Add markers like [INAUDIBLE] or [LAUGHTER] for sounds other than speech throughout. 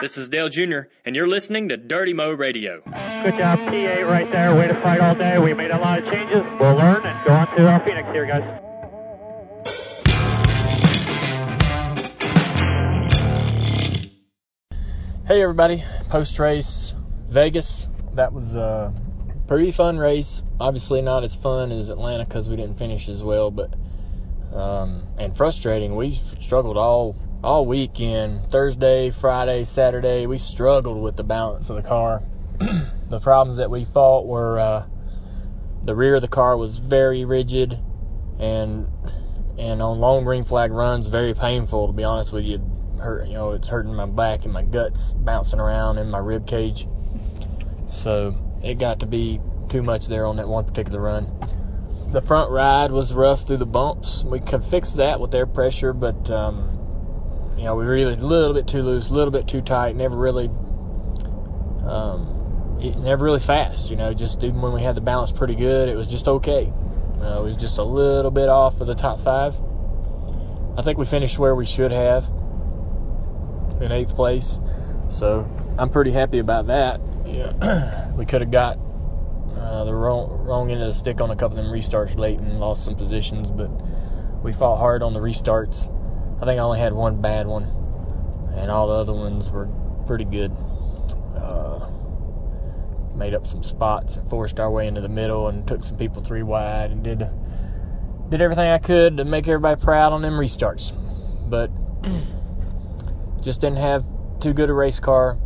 This is Dale Jr., and you're listening to Dirty Mo Radio. Good job, T8 right there. Way to fight all day. We made a lot of changes. We'll learn and go on to our Phoenix here, guys. Hey everybody, post race Vegas. That was a pretty fun race. Obviously not as fun as Atlanta because we didn't finish as well, but um, and frustrating. We struggled all all weekend, Thursday, Friday, Saturday. We struggled with the balance of the car. [CLEARS THROAT] the problems that we fought were uh, the rear of the car was very rigid, and and on long green flag runs, very painful. To be honest with you, hurt. You know, it's hurting my back and my guts bouncing around in my rib cage. So it got to be too much there on that one particular run. The front ride was rough through the bumps. We could fix that with air pressure, but um, you know we really a little bit too loose, a little bit too tight. Never really, um, it, never really fast. You know, just even when we had the balance pretty good, it was just okay. Uh, it was just a little bit off of the top five. I think we finished where we should have in eighth place. So I'm pretty happy about that. Yeah. [CLEARS THROAT] we could have got uh, the wrong, wrong end of the stick on a couple of them restarts late and lost some positions, but we fought hard on the restarts. I think I only had one bad one, and all the other ones were pretty good. Uh, made up some spots and forced our way into the middle and took some people three wide and did did everything I could to make everybody proud on them restarts. But [CLEARS THROAT] just didn't have too good a race car.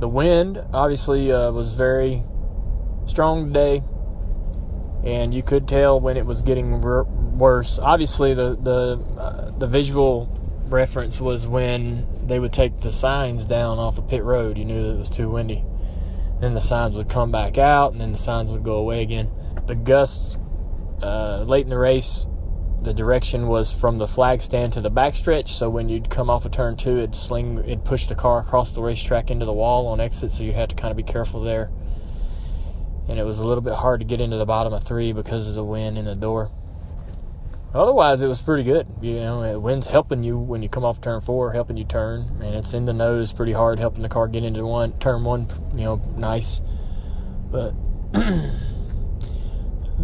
The wind obviously uh, was very strong today, and you could tell when it was getting worse. Obviously, the the uh, the visual reference was when they would take the signs down off of pit road. You knew that it was too windy. Then the signs would come back out, and then the signs would go away again. The gusts uh, late in the race the direction was from the flag stand to the backstretch. So when you'd come off of turn two, it'd sling, it'd push the car across the racetrack into the wall on exit. So you had to kind of be careful there. And it was a little bit hard to get into the bottom of three because of the wind in the door. Otherwise, it was pretty good. You know, wind's helping you when you come off turn four, helping you turn, and it's in the nose pretty hard, helping the car get into one turn one. You know, nice, but. [CLEARS THROAT]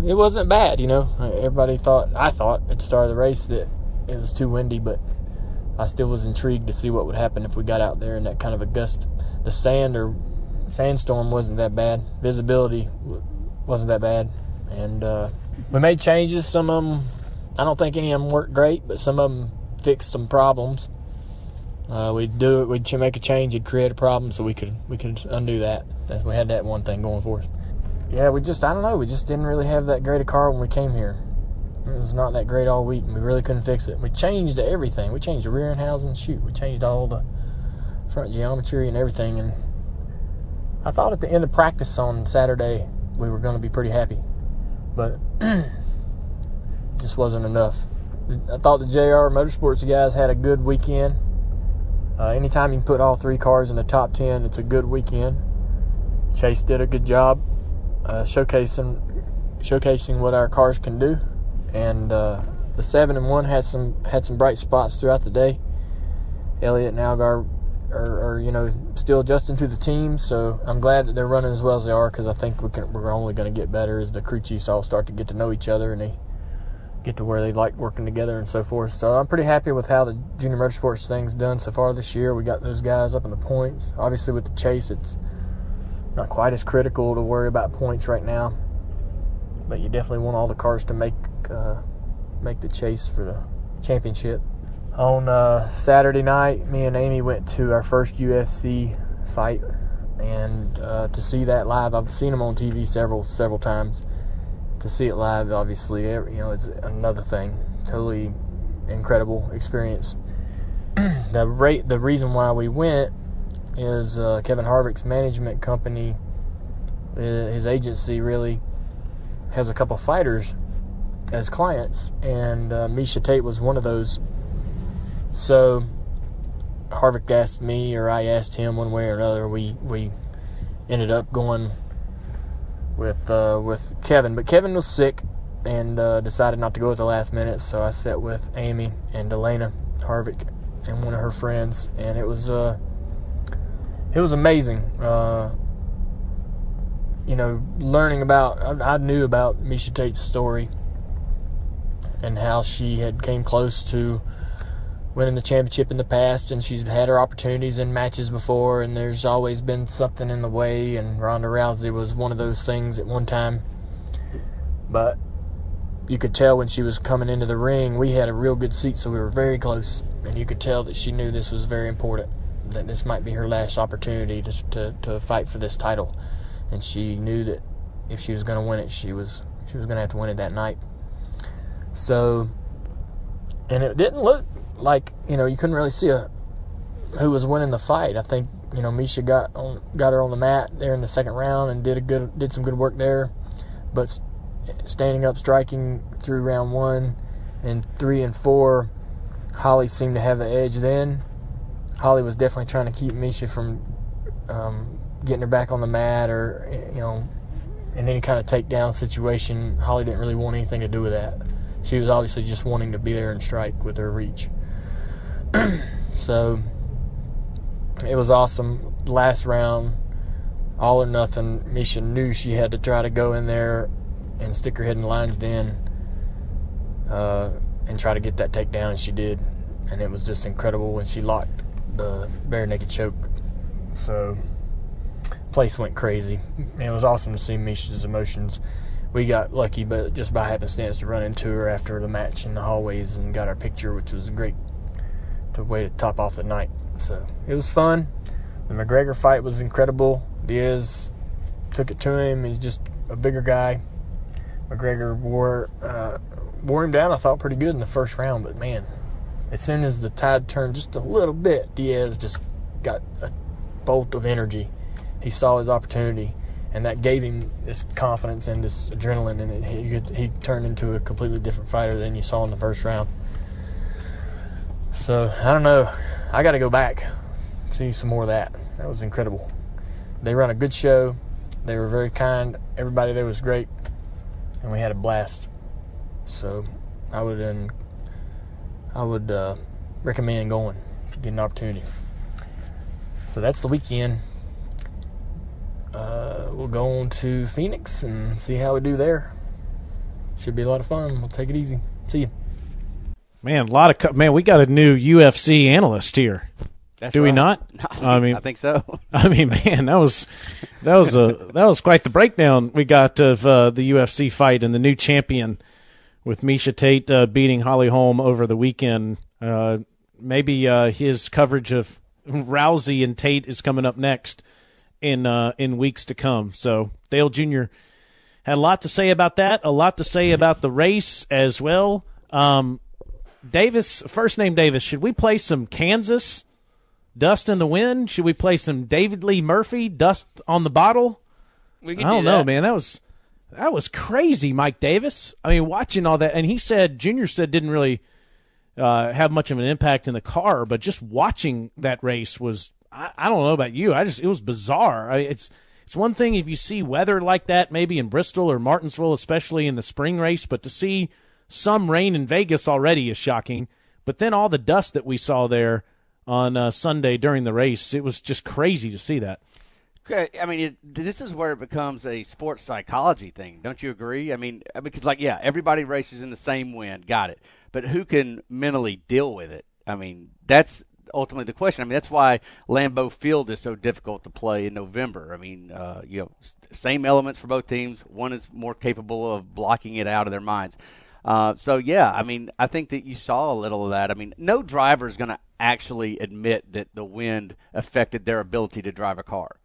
it wasn't bad, you know. Everybody thought, I thought at the start of the race that it was too windy, but I still was intrigued to see what would happen if we got out there in that kind of a gust. The sand or sandstorm wasn't that bad. Visibility wasn't that bad, and uh, we made changes. Some of them, I don't think any of them worked great, but some of them fixed some problems. Uh, we'd do it. We'd make a change. It'd create a problem, so we could we could undo that. We had that one thing going for us yeah, we just, I don't know, we just didn't really have that great a car when we came here. It was not that great all week, and we really couldn't fix it. We changed everything. We changed the rear end housing. Shoot, we changed all the front geometry and everything. And I thought at the end of practice on Saturday we were going to be pretty happy, but [CLEARS THROAT] just wasn't enough. I thought the JR Motorsports guys had a good weekend. Uh, anytime you can put all three cars in the top 10, it's a good weekend. Chase did a good job uh, showcasing showcasing what our cars can do, and uh, the seven and one had some had some bright spots throughout the day. Elliott and Allgaier are, are, you know still adjusting to the team, so I'm glad that they're running as well as they are because I think we can, we're only going to get better as the crew chiefs all start to get to know each other and they get to where they like working together and so forth. So I'm pretty happy with how the junior motorsports thing's done so far this year. We got those guys up in the points. Obviously with the chase, it's not quite as critical to worry about points right now, but you definitely want all the cars to make uh, make the chase for the championship. On uh, Saturday night, me and Amy went to our first UFC fight, and uh, to see that live, I've seen them on TV several several times. To see it live, obviously, you know, it's another thing. Totally incredible experience. [CLEARS THROAT] the rate, the reason why we went is uh, Kevin Harvick's management company, uh, his agency really has a couple fighters as clients, and uh, Miesha Tate was one of those. So Harvick asked me, or I asked him one way or another. We we ended up going with uh, with Kevin, but Kevin was sick and uh, decided not to go at the last minute. So I sat with Amy and DeLana Harvick and one of her friends, and it was uh, it was amazing. Uh, you know, learning about I, I knew about Miesha Tate's story and how she had came close to winning the championship in the past, and she's had her opportunities in matches before, and there's always been something in the way. And Ronda Rousey was one of those things at one time, but you could tell when she was coming into the ring, we had a real good seat, so we were very close, and you could tell that she knew this was very important, that this might be her last opportunity to to, to fight for this title, and she knew that if she was going to win it, she was she was going to have to win it that night. So, and it didn't look like you know you couldn't really see a, who was winning the fight. I think you know Miesha got on got her on the mat there in the second round and did a good did some good work there, but standing up striking through round one and three and four, Holly seemed to have the edge then. Holly was definitely trying to keep Miesha from um, getting her back on the mat or you know in any kind of takedown situation. Holly didn't really want anything to do with that. She was obviously just wanting to be there and strike with her reach. [CLEARS THROAT] so it was awesome. Last round, all or nothing. Miesha knew she had to try to go in there and stick her head in the lion's den uh, and try to get that takedown, and she did. And it was just incredible when she locked the bare naked choke. So, place went crazy. it was awesome to see Miesha's emotions. We got lucky, but just by happenstance, to run into her after the match in the hallways and got our picture, which was a great to way to top off the night. So it was fun. The McGregor fight was incredible. Diaz took it to him. He's just a bigger guy. McGregor wore uh, wore him down. I thought pretty good in the first round, but man, as soon as the tide turned just a little bit, Diaz just got a bolt of energy. He saw his opportunity, and that gave him this confidence and this adrenaline, and he could, he turned into a completely different fighter than you saw in the first round. So I don't know. I got to go back see some more of that. That was incredible. They run a good show. They were very kind. Everybody there was great and we had a blast. So I would um, I would uh, recommend going if you get an opportunity. So that's the weekend. Uh, we'll go on to Phoenix and see how we do there. Should be a lot of fun. We'll take it easy. See you. Man, a lot of co- man. We got a new UFC analyst here. That's Do we right. not? [LAUGHS] I, I mean- I think so. [LAUGHS] I mean, man, that was that was a that was quite the breakdown we got of uh, the UFC fight and the new champion with Miesha Tate uh, beating Holly Holm over the weekend. Uh, maybe uh, his coverage of Rousey and Tate is coming up next in uh, in weeks to come. So Dale Jr. had a lot to say about that, a lot to say about the race as well. Um, Davis, first name Davis, should we play some Kansas? Dust in the Wind? Should we play some David Lee Murphy, Dust on the Bottle? I don't know, man. That was that was crazy, Mike Davis. I mean, watching all that, and he said Junior said didn't really uh, have much of an impact in the car, but just watching that race was. I, I don't know about you. I just it was bizarre. I, it's it's one thing if you see weather like that, maybe in Bristol or Martinsville, especially in the spring race, but to see some rain in Vegas already is shocking. But then all the dust that we saw there on uh, Sunday during the race, it was just crazy to see that. I mean, it, this is where it becomes a sports psychology thing. Don't you agree? I mean, because like, yeah, everybody races in the same wind, got it. But who can mentally deal with it? I mean, that's ultimately the question. I mean, that's why Lambeau Field is so difficult to play in November. I mean, uh, you know, same elements for both teams. One is more capable of blocking it out of their minds. Uh, so yeah, I mean, I think that you saw a little of that. I mean, no driver is going to actually admit that the wind affected their ability to drive a car.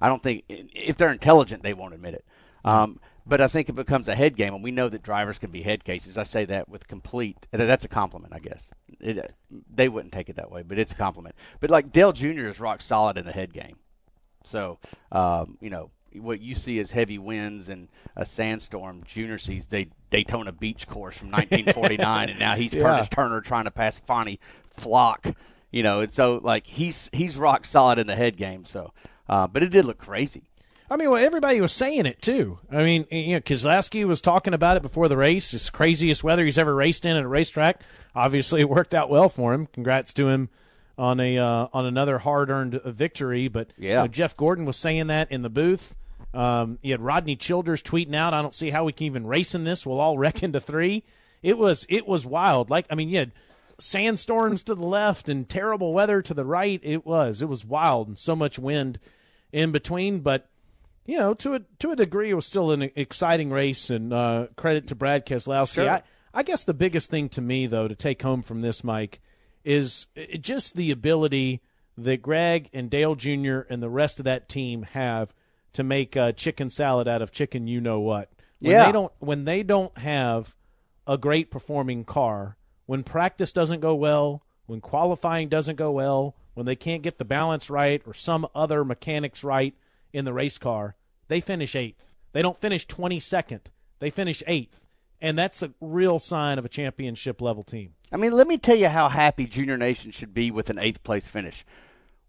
I don't think if they're intelligent, they won't admit it. Um, but I think it becomes a head game, and we know that drivers can be head cases. I say that with complete. That's a compliment, I guess. It, they wouldn't take it that way, but it's a compliment. But like Dale Jr. is rock solid in the head game. So um, you know what you see as heavy winds and a sandstorm. Junior sees the Daytona Beach course from 1949, and now he's [LAUGHS] Yeah. Curtis Turner trying to pass Fonty Flock. You know, and so like he's he's rock solid in the head game. So, uh, but it did look crazy. I mean, well, everybody was saying it too. I mean, you know, Keselowski was talking about it before the race. It's craziest weather he's ever raced in at a racetrack. Obviously, it worked out well for him. Congrats to him on a uh, on another hard earned victory. But Yeah. you know, Jeff Gordon was saying that in the booth. Um, you had Rodney Childers tweeting out, "I don't see how we can even race in this. We'll all wreck into three. It was it was wild. Like I mean, you had sandstorms to the left and terrible weather to the right. It was it was wild and so much wind in between. But you know, to a to a degree, it was still an exciting race. And uh, credit to Brad Keselowski. Sure. I, I guess the biggest thing to me, though, to take home from this, Mike, is uh, just the ability that Greg and Dale Jr. and the rest of that team have to make uh, chicken salad out of chicken. You know what? When Yeah. They don't when they don't have a great performing car, when practice doesn't go well, when qualifying doesn't go well, when they can't get the balance right or some other mechanics right in the race car, they finish eighth. They don't finish 22nd. They finish eighth. And that's a real sign of a championship level team. I mean, let me tell you how happy Junior Nation should be with an eighth place finish.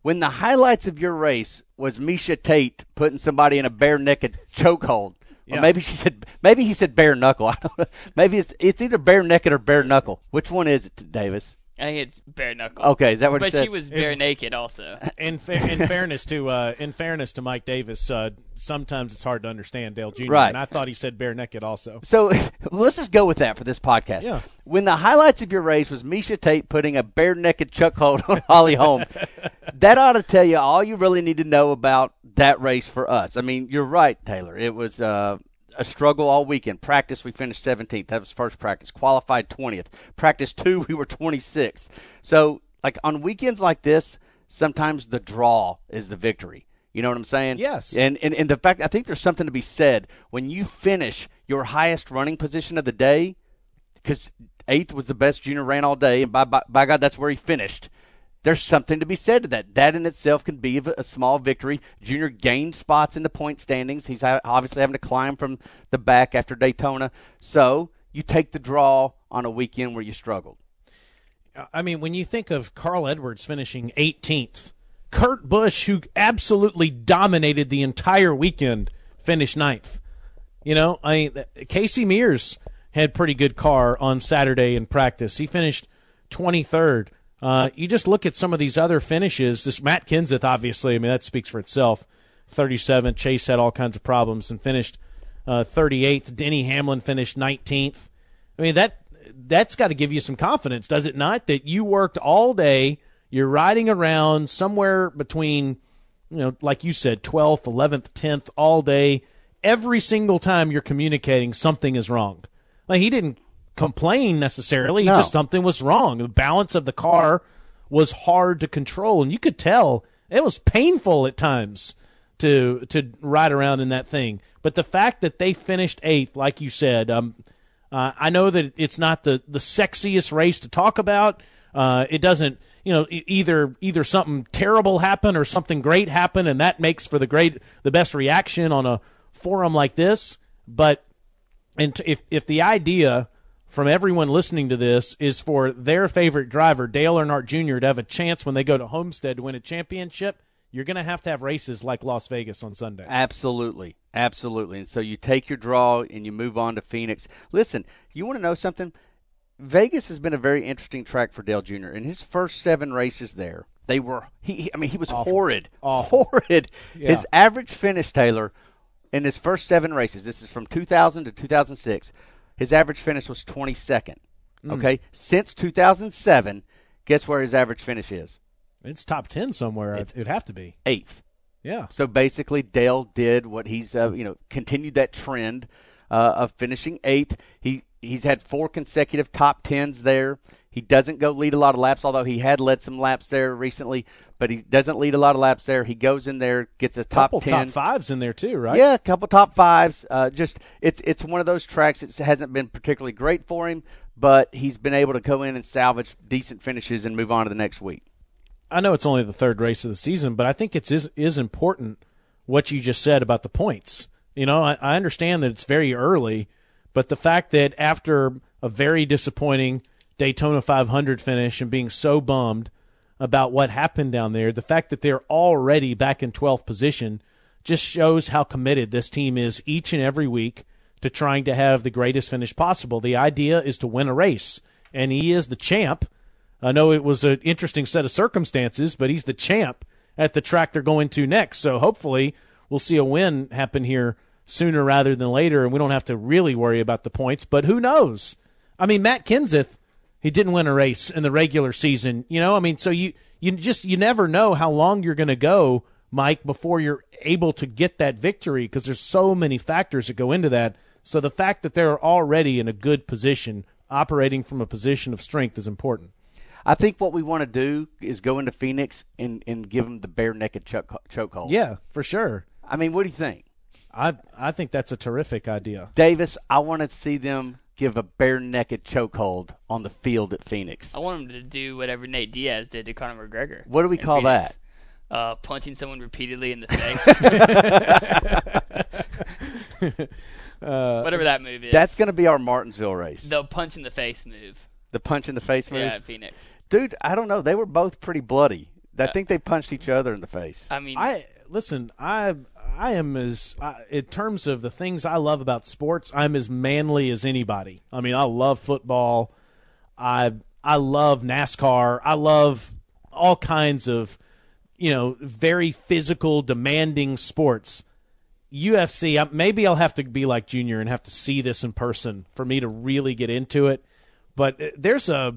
When the highlights of your race was Miesha Tate putting somebody in a bare naked [LAUGHS] chokehold. Or maybe she said maybe he said bare knuckle. I don't know. Maybe it's it's either bare naked or bare knuckle. Which one is it, Davis? I think it's bare knuckle. Okay, is that what he But said? she was bare naked also. [LAUGHS] In, fa- in fairness to uh, in fairness to Mike Davis, uh, sometimes it's hard to understand Dale Jr. Right. And I thought he said bare naked also. So [LAUGHS] let's just go with that for this podcast. Yeah. When the highlights of your race was Miesha Tate putting a bare naked chuck hold on [LAUGHS] Holly Holm, that ought to tell you all you really need to know about that race for us. I mean, you're right, Taylor. It was uh, a struggle all weekend. Practice, we finished 17th. That was first practice. Qualified 20th. Practice two, we were 26th. So, like on weekends like this, sometimes the draw is the victory. You know what I'm saying? Yes. And, and and the fact I think there's something to be said when you finish your highest running position of the day, because eighth was the best Junior ran all day, and by, by by God, that's where he finished. There's something to be said to that. That in itself can be a, small victory. Junior gained spots in the point standings. He's obviously having to climb from the back after Daytona. So you take the draw on a weekend where you struggled. I mean, when you think of Carl Edwards finishing 18th, Kurt Busch, who absolutely dominated the entire weekend, finished ninth. You know, I mean, Casey Mears had pretty good car on Saturday in practice. He finished 23rd. Uh, you just look at some of these other finishes. This Matt Kenseth, obviously, I mean, that speaks for itself. 37. Chase had all kinds of problems and finished uh, 38th. Denny Hamlin finished 19th. I mean, that that's got to give you some confidence, does it not? That you worked all day, you're riding around somewhere between, you know, like you said, 12th, 11th, 10th, all day. Every single time you're communicating, something is wrong. Like he didn't complain necessarily, No. just something was wrong. The balance of the car was hard to control, and you could tell it was painful at times to to ride around in that thing. But the fact that they finished eighth, like you said, um, uh, I know that it's not the the sexiest race to talk about. Uh, it doesn't, you know, either either something terrible happen or something great happen, and that makes for the great the best reaction on a forum like this. But and if if the idea from everyone listening to this is for their favorite driver, Dale Earnhardt Jr., to have a chance when they go to Homestead to win a championship, you're going to have to have races like Las Vegas on Sunday. Absolutely. Absolutely. And so you take your draw and you move on to Phoenix. Listen, you want to know something? Vegas has been a very interesting track for Dale Jr. In his first seven races there, they were he, I mean he was horrid. Horrid. His average finish, Taylor, in his first seven races, this is from 2000 to 2006, his average finish was 22nd. Okay? Since 2007, guess where his average finish is? It's top ten somewhere. It'd have to be. 8th. Yeah. So basically, Dale did what he's uh, you know continued that trend uh, of finishing eighth. He he's had four consecutive top tens there. He doesn't go lead a lot of laps, although he had led some laps there recently. But he doesn't lead a lot of laps there. He goes in there, gets a top Couple ten. top fives in there too, right? Yeah, a couple top fives. Uh, just it's it's one of those tracks that hasn't been particularly great for him, but he's been able to go in and salvage decent finishes and move on to the next week. I know it's only the third race of the season, but I think it's is is important what you just said about the points. You know, I, I understand that it's very early, but the fact that after a very disappointing Daytona 500 finish and being so bummed about what happened down there, the fact that they're already back in 12th position just shows how committed this team is each and every week to trying to have the greatest finish possible. The idea is to win a race, and he is the champ. I know it was an interesting set of circumstances, but he's the champ at the track they're going to next. So hopefully we'll see a win happen here sooner rather than later, and we don't have to really worry about the points. But who knows? I mean, Matt Kenseth, he didn't win a race in the regular season. You know, I mean, so you you just you never know how long you're going to go, Mike, before you're able to get that victory because there's so many factors that go into that. So the fact that they're already in a good position, operating from a position of strength, is important. I think what we want to do is go into Phoenix and, and give them the bare naked choke chokehold. Yeah, for sure. I mean, what do you think? I I think that's a terrific idea. Davis, I want to see them give a bare naked chokehold on the field at Phoenix. I want them to do whatever Nate Diaz did to Conor McGregor. What do we call Phoenix. that? Uh, punching someone repeatedly in the face. [LAUGHS] [LAUGHS] whatever that move is. That's going to be our Martinsville race. the punch in the face move. The punch in the face move. Yeah, at Phoenix. Dude, I don't know. They were both pretty bloody. I think they punched each other in the face. I mean, I listen. I I am as I, in terms of the things I love about sports. I'm as manly as anybody. I mean, I love football. I I love NASCAR. I love all kinds of you know very physical, demanding sports. UFC. Maybe I'll have to be like Junior and have to see this in person for me to really get into it. But uh, there's a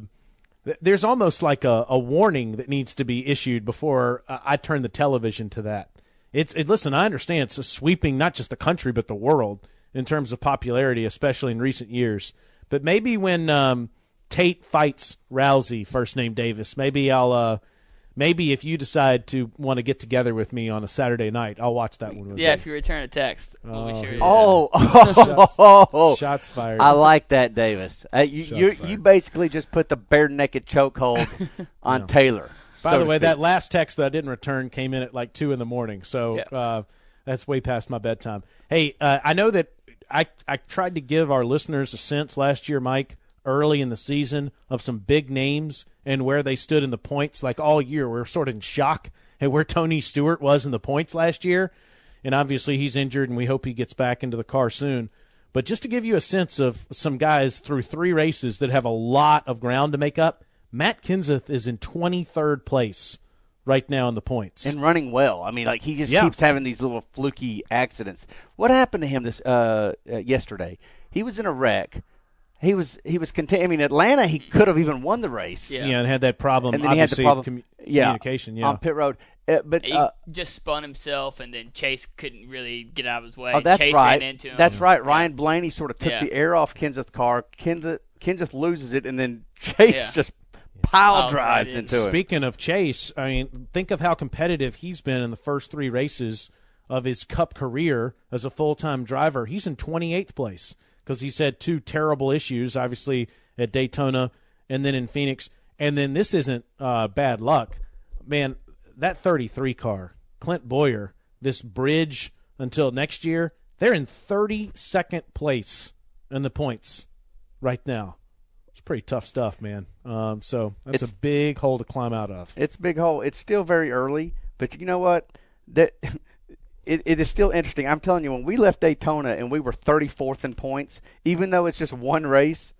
there's almost like a, a warning that needs to be issued before uh, I turn the television to that. It's it, listen, I understand it's a sweeping not just the country but the world in terms of popularity, especially in recent years. But maybe when um, Tate fights Rousey, first name Davis, maybe I'll uh, maybe if you decide to want to get together with me on a Saturday night, I'll watch that one with yeah, you. if you return a text, we'll be Oh, sure. to yeah. do Oh, [LAUGHS] oh, oh, Shots fired. I like that, Davis. Uh, you Shots you, fired. you basically just put the bare naked chokehold [LAUGHS] on Taylor. By so the way, that last text that I didn't return came in at like two in the morning, so Yeah. uh, that's way past my bedtime. Hey, uh, I know that I I tried to give our listeners a sense last year, Mike, early in the season of some big names and where they stood in the points. Like all year, we are sort of in shock at where Tony Stewart was in the points last year, and obviously he's injured, and we hope he gets back into the car soon. But just to give you a sense of some guys through three races that have a lot of ground to make up, Matt Kenseth is in 23rd place right now in the points. and running well. I mean, like he just Yeah. keeps having these little fluky accidents. What happened to him this uh, uh, yesterday? He was in a wreck. He was he was content. I mean, Atlanta. He could have even won the race. Yeah. yeah, and had that problem. and then he had the obviously, problem. commu- yeah, communication. Yeah, on pit road. Uh, but He uh, just spun himself, and then Chase couldn't really get out of his way. oh, that's Chase right. ran into him. That's right. Ryan Blaney sort of took Yeah. the air off Kenseth's car. Kenseth, Kenseth loses it, and then [LAUGHS] Chase Yeah. just pile Pile drives right into it. Speaking of Chase, I mean, think of how competitive he's been in the first three races of his Cup career as a full time driver. He's in 28th place because he's had two terrible issues, obviously at Daytona and then in Phoenix. And then this isn't uh, bad luck, man. That 33 car, Clint Bowyer, this bridge until next year, they're in 32nd place in the points right now. Pretty tough stuff, man. Um, so that's It's- a big hole to climb out of. It's a big hole. It's still very early, but you know what? That [LAUGHS] it, it is still interesting. I'm telling you, when we left Daytona and we were 34th in points, even though it's just one race,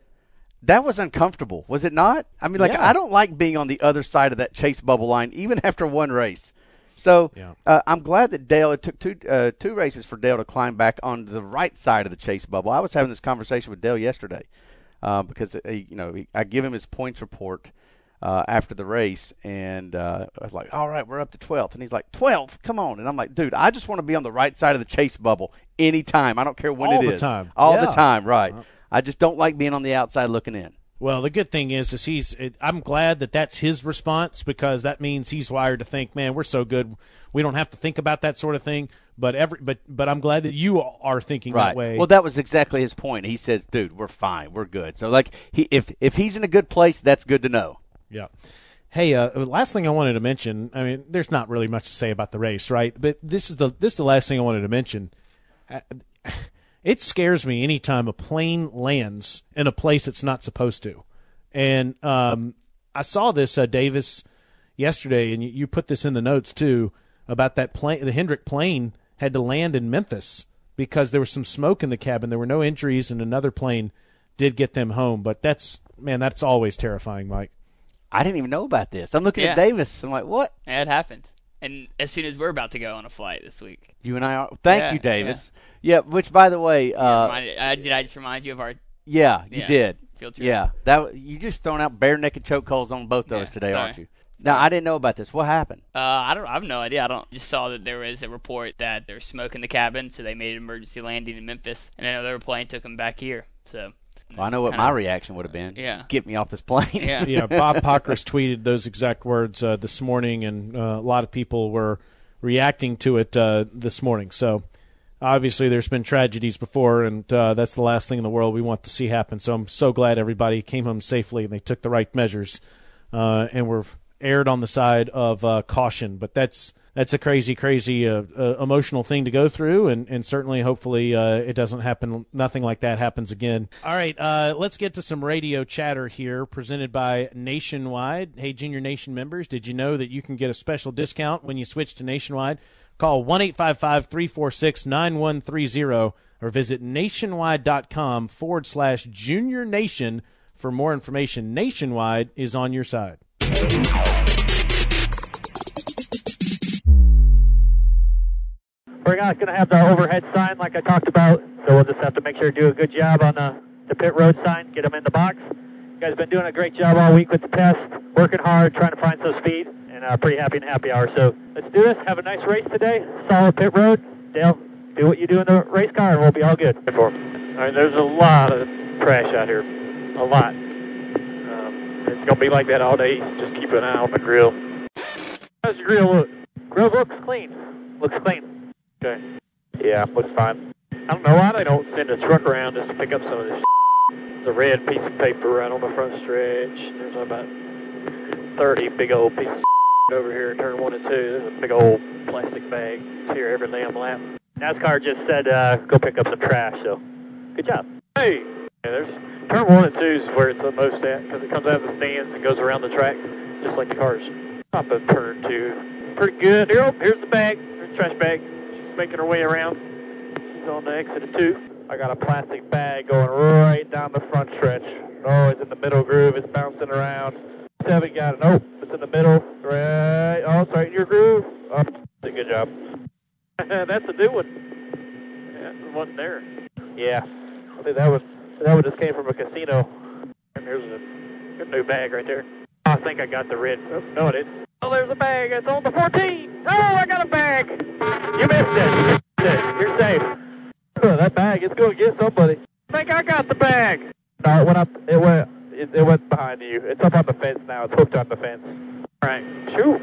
that was uncomfortable, was it not? I mean, like Yeah. I don't like being on the other side of that chase bubble line, even [LAUGHS] after one race. So Yeah. uh, I'm glad that Dale. It took two uh, two races for Dale to climb back on the right side of the chase bubble. I was having this conversation with Dale yesterday uh, because uh, you know he, I give him his points report uh, after the race, and uh, I was like, "All right, we're up to 12th," and he's like, "12th? Come on!" And I'm like, "Dude, I just want to be on the right side of the chase bubble anytime. I don't care when it is. All it the time. all the Yeah. Uh-huh. time, right? I just don't like being on the outside looking in." Well, the good thing is, is he's. I'm glad that that's his response because that means he's wired to think, man, we're so good, we don't have to think about that sort of thing. But every, but, but I'm glad that you are thinking Right. that way. Well, that was exactly his point. He says, "Dude, we're fine. We're good." So, like, he if if he's in a good place, that's good to know. Yeah. Hey, uh, last thing I wanted to mention. I mean, there's not really much to say about the race, right? But this is the this is the last thing I wanted to mention. [SIGHS] It scares me anytime a plane lands in a place it's not supposed to. And um, I saw this uh, Davis yesterday, and you, you put this in the notes too about that plane, the Hendrick plane had to land in Memphis because there was some smoke in the cabin. There were no injuries, and another plane did get them home. But that's man, that's always terrifying, Mike. I didn't even know about this. I'm looking Yeah. at Davis. I'm like, what? Yeah, it happened. And as soon as we're about to go on a flight this week, You and I are. Thank Yeah, you, Davis. Yeah. Which, by the way, uh, reminded, uh, did I just remind you of our yeah, you Yeah. did. field trip? Yeah, that you just thrown out bare naked chokeholds on both of Yeah, today, sorry. aren't you? Now I didn't know about this. What happened? Uh, I don't. I have no idea. I don't. Just saw that there was a report that there was smoke in the cabin, so they made an emergency landing in Memphis, and another plane took them back here. So. Well, I know what kinda- my reaction would have been. Yeah. Get me off this plane. Yeah. yeah, [LAUGHS] Bob Pockrass tweeted those exact words uh, this morning, and uh, a lot of people were reacting to it uh, this morning. So obviously, there's been tragedies before, and uh, that's the last thing in the world we want to see happen. So I'm so glad everybody came home safely and they took the right measures, uh, and were aired on the side of uh, caution. But that's that's a crazy, crazy uh, uh, emotional thing to go through, and, and certainly, hopefully, uh, it doesn't happen. Nothing like that happens again. All right, uh, let's get to some radio chatter here, presented by Nationwide. Hey, Junior Nation members, did you know that you can get a special discount when you switch to Nationwide? Call one eight five five three four six nine one three zero or visit nationwide.com forward slash junior nation for more information. Nationwide is on your side. We're not going to have the overhead sign like I talked about, so we'll just have to make sure to do a good job on the, the pit road sign, get them in the box. You guys have been doing a great job all week with the test, working hard, trying to find some speed, and uh, pretty happy in happy hour. So let's do this. Have a nice race today. Solid pit road. Dale, do what you do in the race car, and we'll be all good. All right, there's a lot of trash out here. A lot. It's going to be like that all day. Just keep an eye on the grill. How's your grill look? Grill looks clean. Looks clean. Okay. Yeah, looks fine. I don't know why they don't send a truck around just to pick up some of this. It's a red piece of paper right on the front stretch. There's about 30 big old pieces of over here in turn one and two. There's a big old plastic bag. It's here every damn lap. NASCAR just said uh, go pick up some trash, so good job. Hey, yeah, there's turn one and two is where it's the most at because it comes out of the stands and goes around the track just like the cars. Top of turn two. Pretty good. Here, oh, here's the bag. Here's the trash bag. She's making her way around. She's on the exit of two. I got a plastic bag going right down the front stretch. Oh, it's in the middle groove. It's bouncing around. Seven got it. Nope, it's in the middle. Right. Oh, it's right in your groove. Oh, good job. [LAUGHS] That's a new one. Yeah, wasn't there. Yeah. I think that was that one just came from a casino. And there's a good new bag right there. I think I got the red. Oh, no, it isn't. Oh, there's a bag. It's on the 14. Oh, I got a bag. You missed it. You missed it. You're safe. Oh, that bag is going to get somebody. I think I got the bag. No, it went up. It went. It, it went behind you. It's up on the fence now. It's hooked on the fence. All right. Shoo.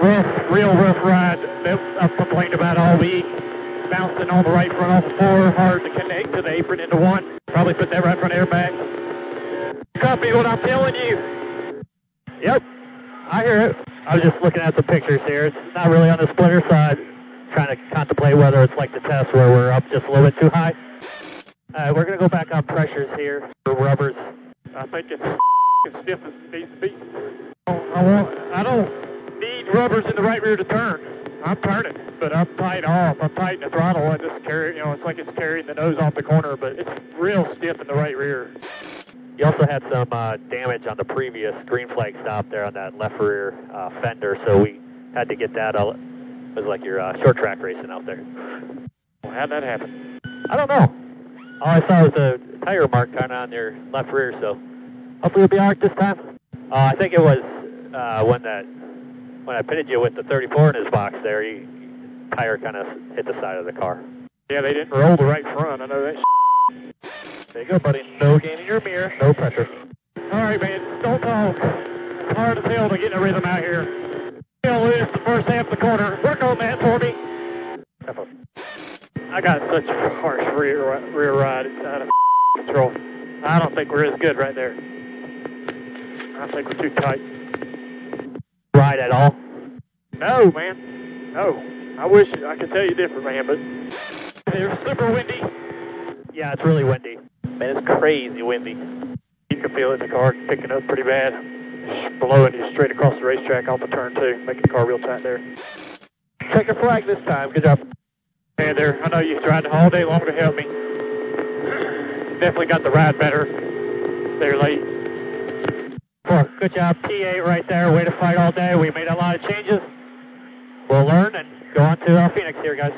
Rough, real rough ride I've complained about all week. Bouncing on the right front off the floor, hard to connect to the apron into one. Probably put that right front airbag. Copy what I'm telling you. Yep, I hear it. I was just looking at the pictures here. It's not really on the splitter side. Trying to contemplate whether it's like the test where we're up just a little bit too high. Uh, we're going to go back on pressures here for rubbers. I think it's stiff as it needs to be. I, want, I don't need rubbers in the right rear to turn. I'm turning, but I'm tight off. I'm tight in the throttle. I just carry, you know, it's like it's carrying the nose off the corner, but it's real stiff in the right rear. You also had some uh, damage on the previous green flag stop there on that left rear uh, fender, so we had to get that. All, it was like your uh, short track racing out there. How'd that happen? I don't know. All I saw was a tire mark kind of on your left rear, so hopefully it'll be all right this time. Uh, I think it was uh, when that when I pitted you with the 34 in his box there, you, tire kind of hit the side of the car. Yeah, they didn't roll the right front. I know that. There you go, buddy. No gain in your mirror. No pressure. All right, man. Don't talk. It's hard as hell to get in a rhythm out here. You'll lose the first half of the corner. Work on that for me. I got such a harsh rear rear ride. It's out of control. I don't think we're as good right there. I think we're too tight. Ride at all? No, man. No. I wish I could tell you different, man, but it's super windy. Yeah, it's really windy. Man, it's crazy windy. You can feel it in the car picking up pretty bad. It's blowing you straight across the racetrack off the turn two, making the car real tight there. Check your flag this time. Good job. Hey there, I know you tried all day long to help me. Definitely got the ride better. There, late. Well, good job, T8 right there. Way to fight all day. We made a lot of changes. We'll learn and go on to uh, Phoenix here, guys.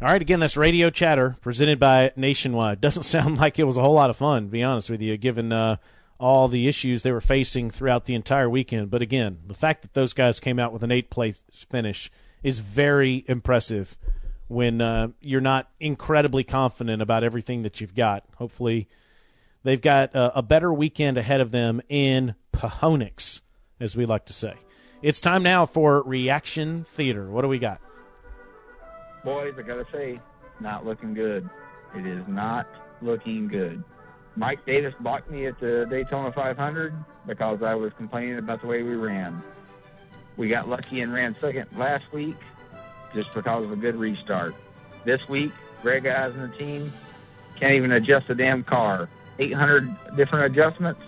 All right, again, that's Radio Chatter presented by Nationwide. [LAUGHS] Doesn't sound like it was a whole lot of fun, to be honest with you, given uh, all the issues they were facing throughout the entire weekend. But again, the fact that those guys came out with an eight place finish is very impressive when uh, you're not incredibly confident about everything that you've got. Hopefully, they've got a, a better weekend ahead of them in Pahonix, as we like to say. It's time now for Reaction Theater. What do we got? boys, I gotta say, not looking good. It is not looking good. Mike Davis blocked me at the Daytona 500 because I was complaining about the way we ran. We got lucky and ran second last week just because of a good restart. This week, Greg guys in the team can't even adjust the damn car. 800 different adjustments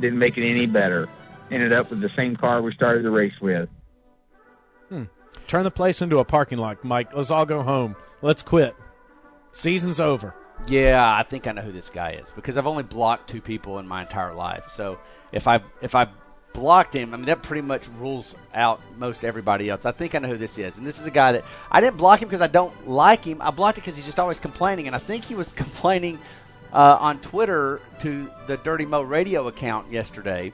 didn't make it any better. Ended up with the same car we started the race with. Hmm. Turn the place into a parking lot, Mike. Let's all go home. Let's quit. Season's over. Yeah, I think I know who this guy is because I've only blocked two people in my entire life. So if I if I blocked him, I mean that pretty much rules out most everybody else. I think I know who this is, and this is a guy that I didn't block him because I don't like him. I blocked it because he's just always complaining, and I think he was [LAUGHS] complaining uh, on Twitter to the Dirty Mo Radio account yesterday.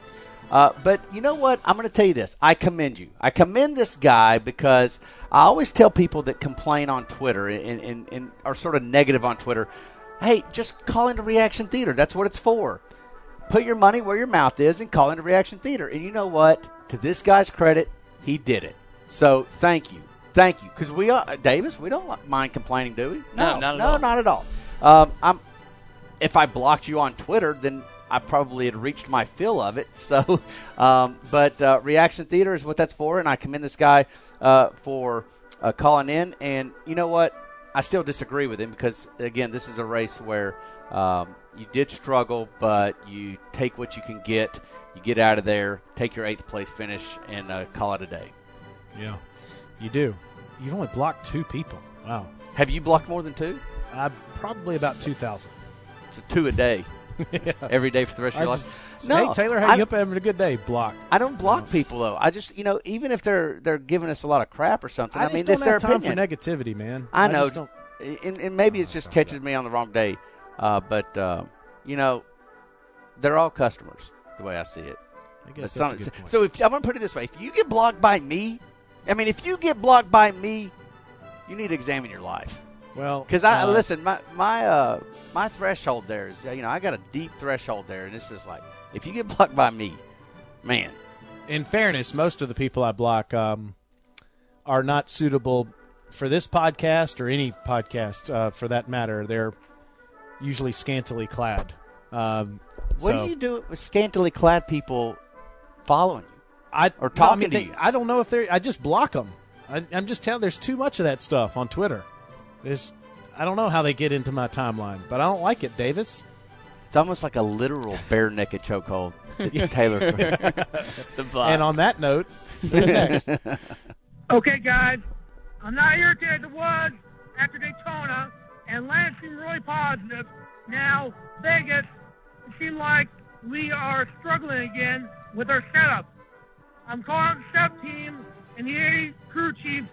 Uh, but you know what? I'm going to tell you this. I commend you. I commend this guy because I always tell people that complain on Twitter and, and, and are sort of negative on Twitter, hey, just call into Reaction Theater. That's what it's for. Put your money where your mouth is and call into Reaction Theater. And you know what? To this guy's credit, he did it. So thank you. Thank you. Because we are, Davis, we don't mind complaining, do we? No, not at no, all. not at all. Um, I'm, if I blocked you on Twitter, then I probably had reached my fill of it. [LAUGHS] So, um, but uh, reaction theater is what that's for, and I commend this guy uh, for uh, calling in. And you know what? I still disagree with him because again, this is a race where um, you did struggle, but you take what you can get. You get out of there, take your eighth place finish, and uh, call it a day. Yeah, you do. You've only blocked two people. Wow. Have you blocked more than two? Uh, probably about 2,000. It's a two a day, [LAUGHS] every day for the rest of I your just- life. hey, Taylor, how I- you up having a good day? Blocked. I don't block people though. I just you know even if they're they're giving us a lot of crap or something. I, I, mean, don't it's their have time opinion. for negativity, man. I know, just don't- and, and maybe it's just catches me on the wrong day. Uh, but uh, you know, they're all customers the way I see it. I some- a good point. so if I'm going to put it this way, if you get blocked by me, I mean, if you get blocked by me, you need to examine your life. Well, Because I uh, listen, my my uh, my threshold there is you know I got a deep threshold there, and it's just like if you get [LAUGHS] blocked by me, man, in fairness, most of the people I block um, are not suitable for this podcast or any podcast uh, for that matter. They're usually scantily clad. Um, what so do you do with scantily clad people following you? I, or no, I talking mean, to they- you? I don't know if they're. I just block them. I, I'm just telling. There's too much of that stuff on Twitter. There's. I don't know how they get into my timeline, but I don't like it, Davis. It's almost like a literal bare naked chokehold. [LAUGHS] [LAUGHS] Taylor. [LAUGHS] The block. And on that note, who's next? Okay, guys, I'm not irritated as I was after Daytona, and Lance seemed really positive. Now, Vegas, it seemed like we are struggling again with our setup. I'm calling the setup team and the 80 crew chief,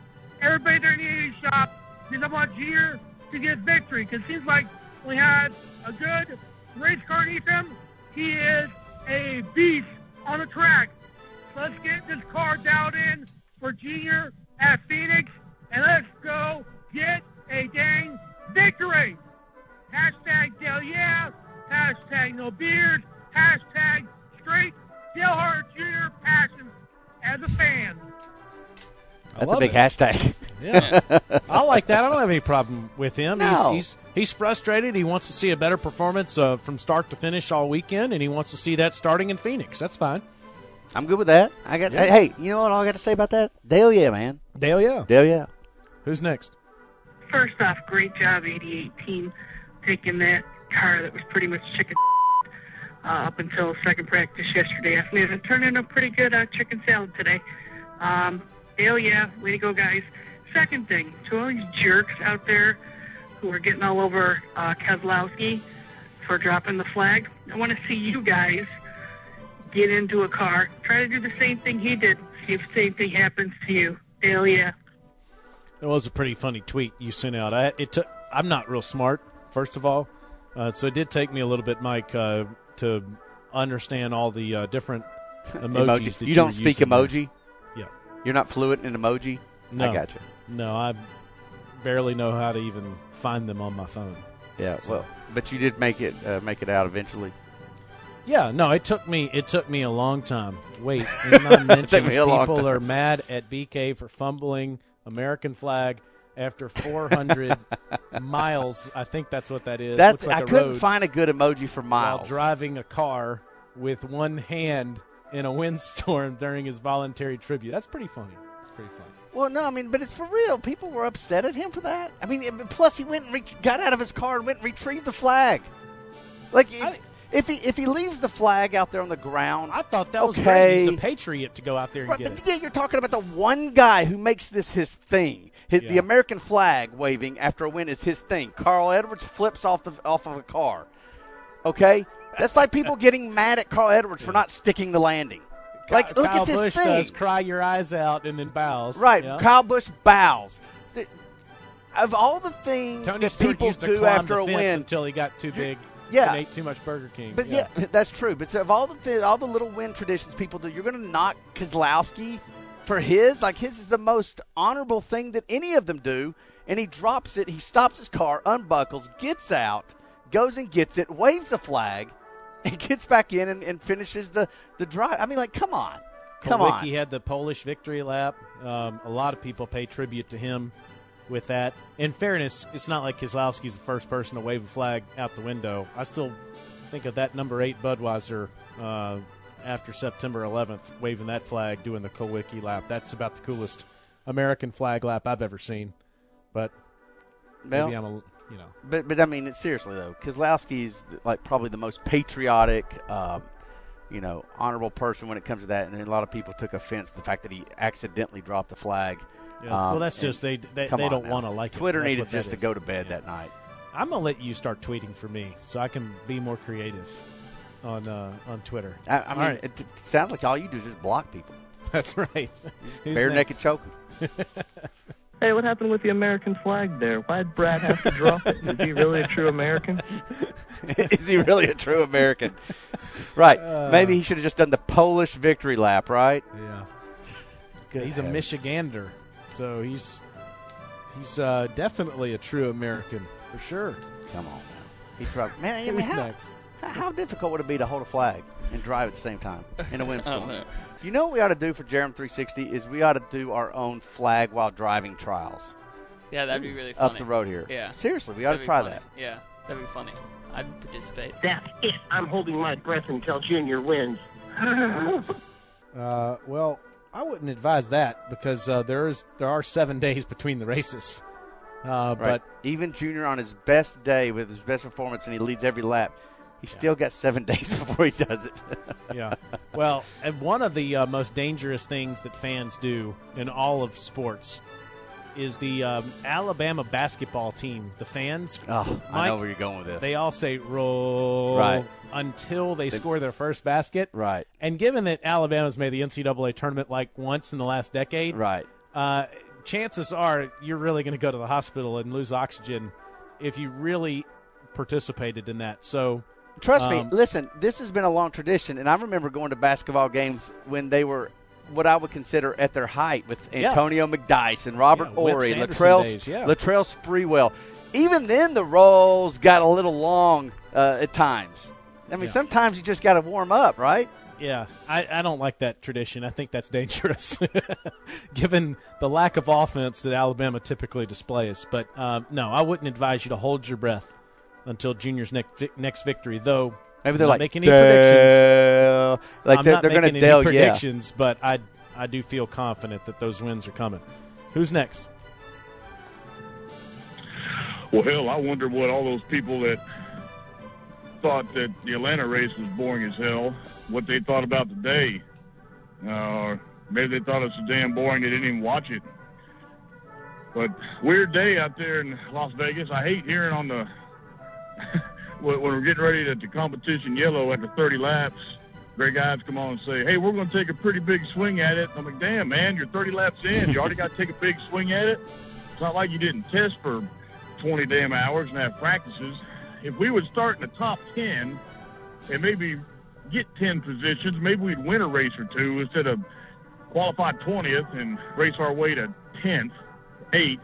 everybody there in the 80 shop, because I want Jeter to get victory. Because it seems like we had a good race car him. He is a beast on the track. Let's get this car dialed in for Junior at Phoenix, and let's go get a dang victory. Hashtag Dale Yeah, hashtag No Beard, hashtag Straight Dale Hart Jr. Passion as a fan. I That's a big it. hashtag. Yeah, [LAUGHS] I like that. I don't have any problem with him. No. He's, he's he's frustrated. He wants to see a better performance uh, from start to finish all weekend, and he wants to see that starting in Phoenix. That's fine. I'm good with that. I got. Yeah. Hey, you know what? All I got to say about that? Dale, yeah, man. Dale, yeah. Dale, yeah. Who's next? First off, great job, 88 team, taking that car that was pretty much chicken uh, up until second practice yesterday afternoon and turning into pretty good uh, chicken salad today. Um, hell yeah, way to go, guys. second thing, to all these jerks out there who are getting all over uh, Keselowski for dropping the flag, I want to see you guys get into a car, try to do the same thing he did, see if the same thing happens to you. Hell yeah. It was a pretty funny tweet you sent out. I, it took. I'm not real smart, first of all, uh, so it did take me a little bit, Mike, uh, to understand all the uh, different [LAUGHS] emojis. Emoji. that You don't speak emoji? there. You're not fluent in emoji. No. I got you. No, I barely know how to even find them on my phone. Yeah. So- Well, but you did make it uh, make it out eventually. Yeah, no, it took me it took me a long time. Wait, in my mentions, me people time. are mad at BK for fumbling American flag after [LAUGHS] 400 miles. I think that's what that is. That's like I couldn't find a good emoji for while miles. driving a car with one hand in a windstorm [LAUGHS] during his voluntary tribute. That's pretty funny. It's pretty funny. Well, no, I mean, but it's for real. People were upset at him for that. I mean, plus he went and re- got out of his car and went and retrieved the flag. Like if, I- if he if he leaves the flag out there on the ground, I thought that was Okay. He's a patriot to go out there and Right, get but it. yeah, you're talking about the one guy who makes this his thing. His, The American flag waving after a win is his thing. Carl Edwards flips off the off of a car. Okay, that's like people getting mad at Carl Edwards for not sticking the landing. Like, look Kyle at his Busch thing. does cry your eyes out and then bows. Right, Yeah. Kyle Busch bows. Of all the things Tony that Stewart people used to do climb after the a fence win, until he got too big Yeah. and ate too much Burger King. But yeah. [LAUGHS] that's true. But so of all the th- all the little win traditions people do, you're going to knock Keselowski for his. Like his is the most honorable thing that any of them do. And he drops it. He stops his car, unbuckles, gets out, goes and gets it, waves a flag, [LAUGHS] and gets back in and, and finishes the the drive. I mean, like, come on, come on. He had the Polish victory lap. Um, a lot of people pay tribute to him with that. In fairness, it's not like Keselowski's the first person to wave a flag out the window. I still think of that number eight Budweiser uh, after September 11th, waving that flag, doing the Kulwicki lap. That's about the coolest American flag lap I've ever seen. But Well, maybe I'm a, you know. But but I mean, it's seriously though, Keselowski is like probably the most patriotic, um, you know, honorable person when it comes to that. And then a lot of people took offense to the fact that he accidentally dropped the flag. Yeah. Um, well, that's just they they, they don't want to like it. Twitter That's needed just to go to bed Yeah. that night. I'm gonna let you start tweeting for me so I can be more creative on uh, on Twitter. I, I mean, right. it, it sounds like all you do is just block people, [LAUGHS] That's right. Bare naked choking. [LAUGHS] Hey, what happened with the American flag there? Why'd Brad have to drop it? Is he really a true American? [LAUGHS] is he really a true American? right. Uh. Maybe he should have just done the Polish victory lap, right? Yeah, Good he's a. Michigander, so he's he's uh, definitely a true American for sure. Come on now. He dropped. Man, I mean, [LAUGHS] Who's how, next? How- how difficult would it be to hold a flag and drive at the same time in a [LAUGHS] windstorm? know. You know what we ought to do for Jerem 360 is we ought to do our own flag while driving trials Yeah, that'd be really funny. up the road here. Yeah. Seriously, we ought That'd to be try funny. that. Yeah, that'd be funny. I'd participate. That's it. I'm holding my breath until Junior wins. [LAUGHS] Uh, well, I wouldn't advise that because uh, there is there are seven days between the races. Uh, Right. But even Junior on his best day with his best performance and he leads every lap, he still got seven [LAUGHS] days before he does it. [LAUGHS] yeah. Well, and one of the uh, most dangerous things that fans do in all of sports is the um, Alabama basketball team. The fans, oh, I know where you're going with this. they all say roll Right. until they, score their first basket. right, And given that Alabama's made the NCAA tournament like once in the last decade, right. uh, chances are you're really going to go to the hospital and lose oxygen if you really participated in that. So Trust me. Um, Listen, this has been a long tradition, and I remember going to basketball games when they were what I would consider at their height with Yeah. Antonio McDyess and Robert Yeah, Horry, Latrell, days, yeah. Latrell Sprewell. Even then, the rolls got a little long uh, at times. I mean, Yeah. sometimes you just got to warm up, right? Yeah, I, I don't like that tradition. I think that's dangerous, [LAUGHS] given the lack of offense that Alabama typically displays. But um, no, I wouldn't advise you to hold your breath until Junior's next next victory. Though Maybe they're not like making any predictions. Like I'm they're, not they're going making to any Dale, yeah. predictions, but I I do feel confident that those wins are coming. Who's next? Well, hell, I wonder what all those people that thought that the Atlanta race was boring as hell, what they thought about today. Uh, maybe they thought it was so damn boring they didn't even watch it. But weird day out there in Las Vegas. I hate hearing on the [LAUGHS] when we're getting ready to, to competition yellow after 30 laps. Greg Ives come on and say, "Hey, we're going to take a pretty big swing at it." I'm like, "Damn, man, you're 30 laps in. You already got to take a big swing at it. It's not like you didn't test for 20 damn hours and have practices. If we would start in the top 10 and maybe get 10 positions, maybe we'd win a race or two instead of qualify 20th and race our way to 10th, 8th.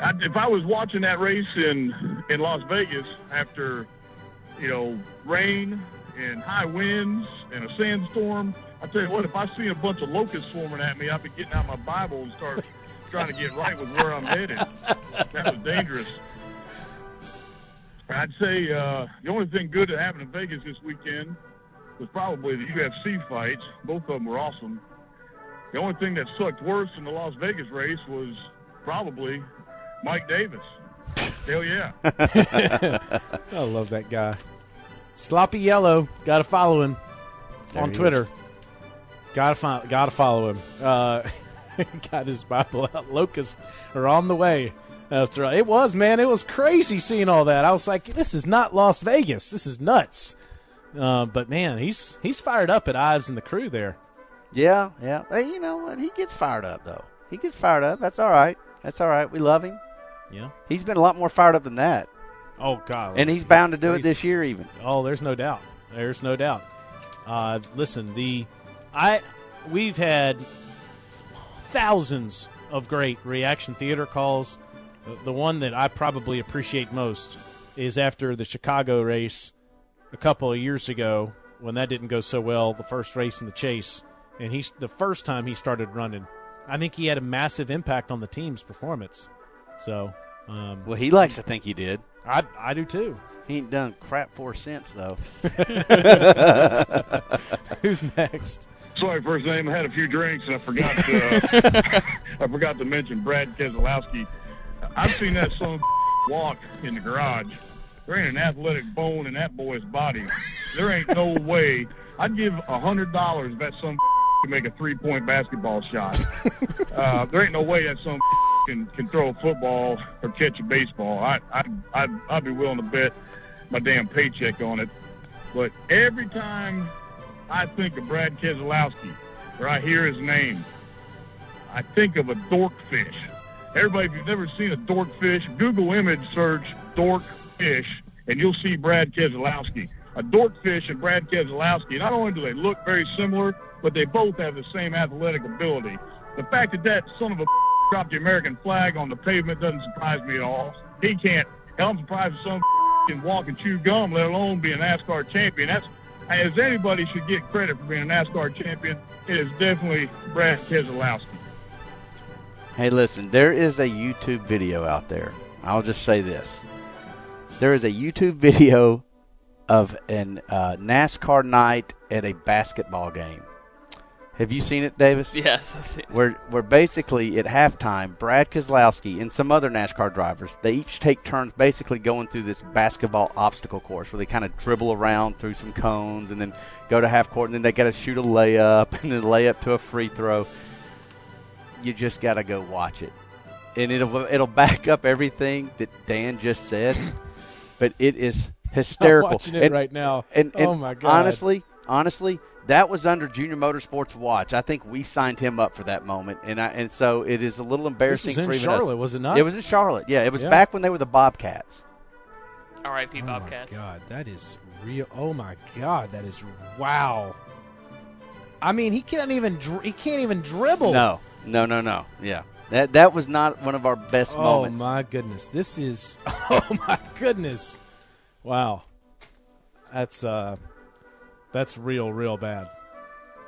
I, if I was watching that race in in Las Vegas after, you know, rain and high winds and a sandstorm, I tell you what, if I see a bunch of locusts swarming at me, I'd be getting out my Bible and start trying to get right with where I'm headed. That was dangerous. I'd say uh, the only thing good that happened in Vegas this weekend was probably the UFC fights. Both of them were awesome. The only thing that sucked worse in the Las Vegas race was probably Mike Davis. Hell yeah. [LAUGHS] I love that guy. Sloppy Yellow. Got to follow him There on Twitter. is. Got to find. Got to follow him. Uh, [LAUGHS] got his Bible out. Locusts are on the way. After all. it was man, it was crazy seeing all that. I was like, this is not Las Vegas. This is nuts. Uh, but man, he's he's fired up at Ives and the crew there. Yeah, yeah. Hey, you know what? He gets fired up though. He gets fired up. That's all right. That's all right. We love him. Yeah. He's been a lot more fired up than that. Oh God. And he's bound to do it this year even. Oh, there's no doubt. There's no doubt. Uh, listen, the I we've had thousands of great reaction theater calls. The- The one that I probably appreciate most is after the Chicago race a couple of years ago when that didn't go so well, the first race in the chase, and he's the first time he started running. I think he had a massive impact on the team's performance. So, um, Well, he likes to think he did. I I do too. He ain't done crap four cents though. [LAUGHS] Who's next? Sorry, first name. I had a few drinks and I forgot to, [LAUGHS] [LAUGHS] I forgot to mention Brad Keselowski. I've seen that son walk in the garage. There ain't an athletic bone in that boy's body. There ain't no way. I'd give a hundred dollars if that son can make a three-point basketball shot. [LAUGHS] Uh, there ain't no way that some [LAUGHS] can can throw a football or catch a baseball. I I I'd, I'd be willing to bet my damn paycheck on it. But every time I think of Brad Keselowski, or I hear his name, I think of a dorkfish. Everybody, if you've never seen a dorkfish, Google image search dorkfish, and you'll see Brad Keselowski. A dorkfish and Brad Keselowski, not only do they look very similar, but they both have the same athletic ability. The fact that that son of a [LAUGHS] dropped the American flag on the pavement doesn't surprise me at all. He can't. Hell, I'm surprised a [LAUGHS] can walk and chew gum, let alone be a NASCAR champion. That's as anybody should get credit for being a NASCAR champion, it is definitely Brad Keselowski. Hey, listen, there is a YouTube video out there. I'll just say this. There is a YouTube [LAUGHS] video of an uh, NASCAR night at a basketball game. Have you seen it, Davis? Yes, I've seen it. Where, where basically at halftime, Brad Keselowski and some other NASCAR drivers, they each take turns basically going through this basketball obstacle course where they kind of dribble around through some cones and then go to half court and then they got to shoot a layup [LAUGHS] and then layup to a free throw you just got to go watch it, and it'll it'll back up everything that Dan just said. [LAUGHS] But it is hysterical. watching it right now. And, and Oh, my God. Honestly, honestly, that was under Junior Motorsports watch. I think we signed him up for that moment, and I and so it is a little embarrassing This was in for even us. Was it not? It was in Charlotte. Yeah, it was Yeah. back when they were the Bobcats. R.I.P. Oh Bobcats. my god, that is real. Oh my god, that is wow. I mean, he can't even dri- he can't even dribble. No, no, no, no. Yeah, that that was not one of our best Oh moments. Oh my goodness, this is. [LAUGHS] Oh my goodness, wow. That's uh, that's real, real bad.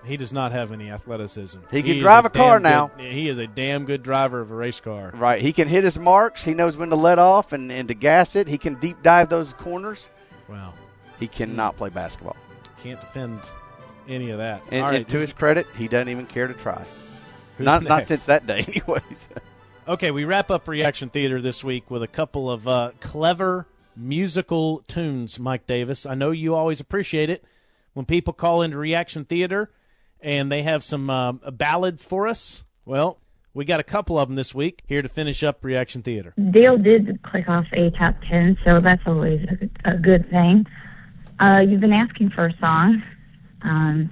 He does not have any athleticism. He can is drive a car now. good- he is a damn good driver of a race car. Right. He can hit his marks. He knows when to let off and, and to gas it. He can deep dive those corners. Wow, He cannot play basketball. can't defend any of that. And, right, and to his credit, he doesn't even care to try. Not not since that day, [LAUGHS] anyways. Okay, we wrap up Reaction Theater this week with a couple of uh, clever musical tunes, Mike Davis. I know you always appreciate it when people call into Reaction Theater and they have some um, ballads for us. Well, We got a couple of them this week here to finish up Reaction Theater. Dale did click off a top 10, so that's always a, a good thing. Uh, you've been asking for a song, um,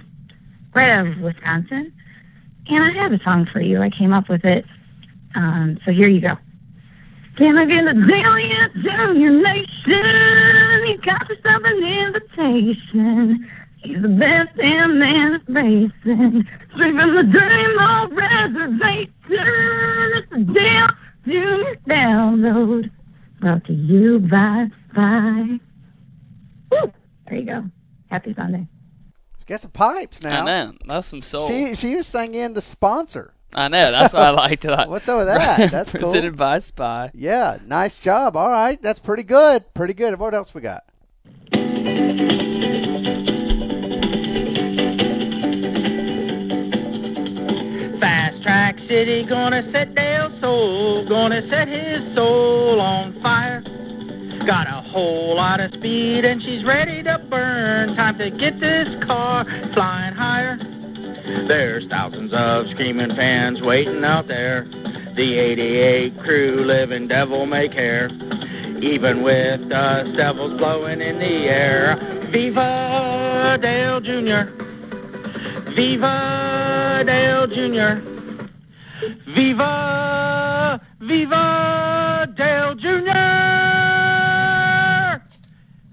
right out of Wisconsin, and I have a song for you. I came up with it, um, so here you go. Can I get a daily to your nation? You got yourself an invitation. He's the best damn man that's racing. Straight from the dream of reservation. It's the Dale Junior download. Brought to you by Spy. Woo! There you go. Happy Sunday. Get some pipes now. I know. That's some soul. She she was singing the sponsor. I know. That's what I liked. Like, [LAUGHS] What's up with that? [LAUGHS] That's cool. Presented by Spy. Yeah, nice job. All right, that's pretty good. Pretty good. What else we got? Fast Track City gonna set Dale's soul, gonna set his soul on fire. Got a whole lot of speed and she's ready to burn. Time to get this car flying higher. There's thousands of screaming fans waiting out there. The 88 crew living devil may care. Even with the devils blowing in the air. Viva Dale Jr. Viva Dale Jr. Viva, Viva Dale Jr.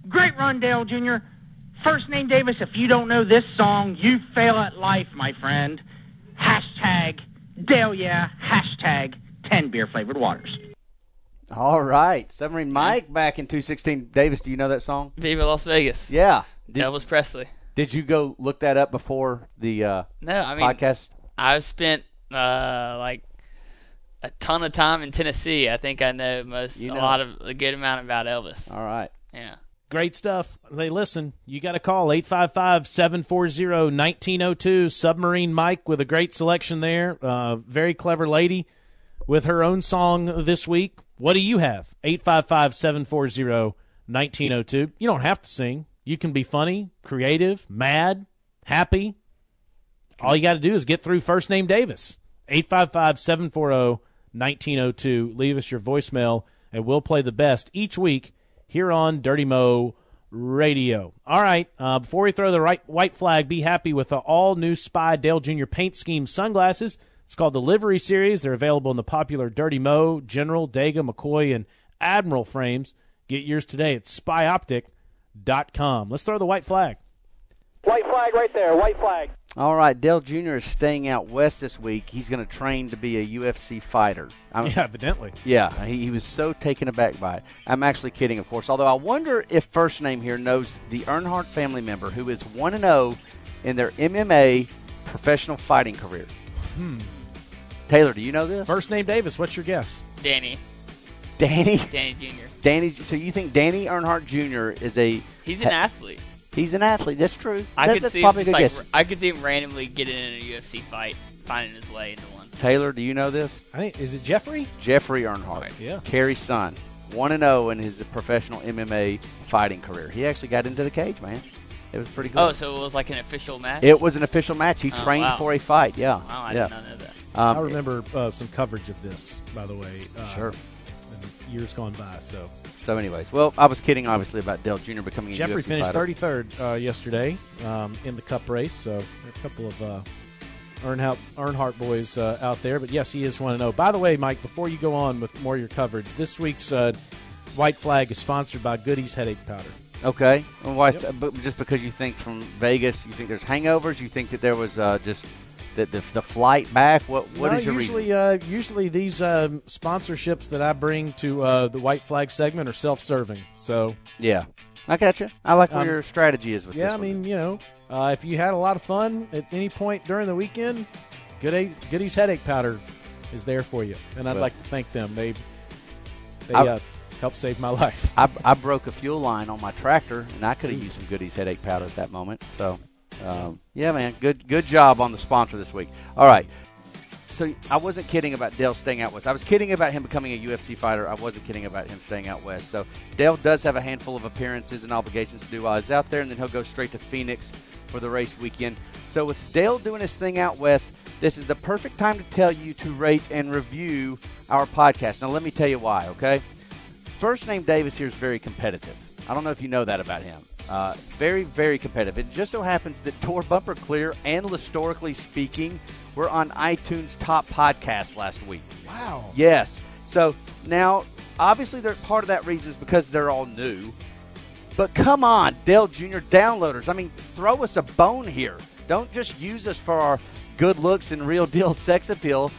Great run, Dale Jr. First name Davis, if you don't know this song, you fail at life, my friend. Hashtag Dale yeah, hashtag 10 beer flavored waters. All right, Submarine Mike back in 216. Davis, do you know that song? Viva Las Vegas. Yeah. Did, Elvis Presley. did you go look that up before the uh, No, I mean, podcast? I've spent uh, like a ton of time in Tennessee. I think I know most You a lot of a good amount about Elvis. All right. Yeah. Great stuff. Hey, listen, you got to call 855 740 1902. Submarine Mike with a great selection there. Uh, very clever lady with her own song this week. What do you have? 855 740 1902. You don't have to sing. You can be funny, creative, mad, happy. All you got to do is get through first name Davis. 855 740 1902. Leave us your voicemail, and we'll play the best each week here on Dirty Mo Radio. All right, uh, before we throw the right white flag, be happy with the all new Spy Dale Jr. paint scheme sunglasses. It's called the Livery Series. They're available in the popular Dirty Mo, General, Dega, McCoy, and Admiral frames. Get yours today at spyoptic.com. Let's throw the white flag. White flag right there. White flag. All right, Dale Jr. is staying out west this week. He's going to train to be a UFC fighter. I'm, Yeah, evidently. Yeah, he, he was so taken aback by it. I'm actually kidding, of course. Although I wonder if First Name here knows the Earnhardt family member who is one and zero in their MMA professional fighting career. Hmm. Taylor, do you know this? First name Davis. What's your guess? Danny. Danny. Danny Jr. Danny. So you think Danny Earnhardt Jr. is a? He's an athlete. He's an athlete. That's true. I That- could that's see him probably a good like, guess. I could see him randomly getting in a UFC fight, finding his way into one. Taylor, do you know this? I think is it Jeffrey? Jeffrey Earnhardt. Yeah. Kerry's son. One and zero in his professional MMA fighting career. He actually got into the cage, man. It was pretty good. Oh, so it was like an official match. It was an official match. He Oh, trained wow. for a fight. Yeah. Wow, I yeah. did not know that. Um, I remember uh, some coverage of this, by the way. Uh, Sure. Years gone by. So So, anyways, well, I was kidding, obviously, about Dale Jr. becoming a Jeffrey finished fighter. 33rd uh, yesterday um, in the Cup race. So a couple of uh, Earnhardt, Earnhardt boys uh, out there. But yes, he is one to know. By the way, Mike, before you go on with more of your coverage, this week's uh, White Flag is sponsored by Goody's Headache Powder. Okay. Well, why? But just because you think from Vegas, you think there's hangovers. You think that there was uh, just the, the the flight back. What what is your usually, reason? uh, usually these um, sponsorships that I bring to uh, the White Flag segment are self-serving. So Yeah, I got you. I like what Um, your strategy is with yeah. I mean, you know, uh, if you had a lot of fun at any point during the weekend, Good Goody's headache powder is there for you, and I'd Well- like to thank them. They they I- uh, helped save my [LAUGHS] life. I, I broke a fuel line on my tractor, and I could have used some Goodies headache powder at that moment. So, um, yeah, man, good good job on the sponsor this week. All right. So I wasn't kidding about Dale staying out west. I was kidding about him becoming a UFC fighter. I wasn't kidding about him staying out west. So Dale does have a handful of appearances and obligations to do while he's out there, and then he'll go straight to Phoenix for the race weekend. So with Dale doing his thing out west, this is the perfect time to tell you to rate and review our podcast. Now, let me tell you why, okay? First name Davis here is very competitive. I don't know if you know that about him. Uh, very, very competitive. It just so happens that Door Bumper Clear and Historically Speaking were on iTunes top podcast last week. Wow. Yes. So now, obviously, they're part of that reason is because they're all new. But come on, Dale Jr. downloaders. I mean, throw us a bone here. Don't just use us for our good looks and real deal sex appeal.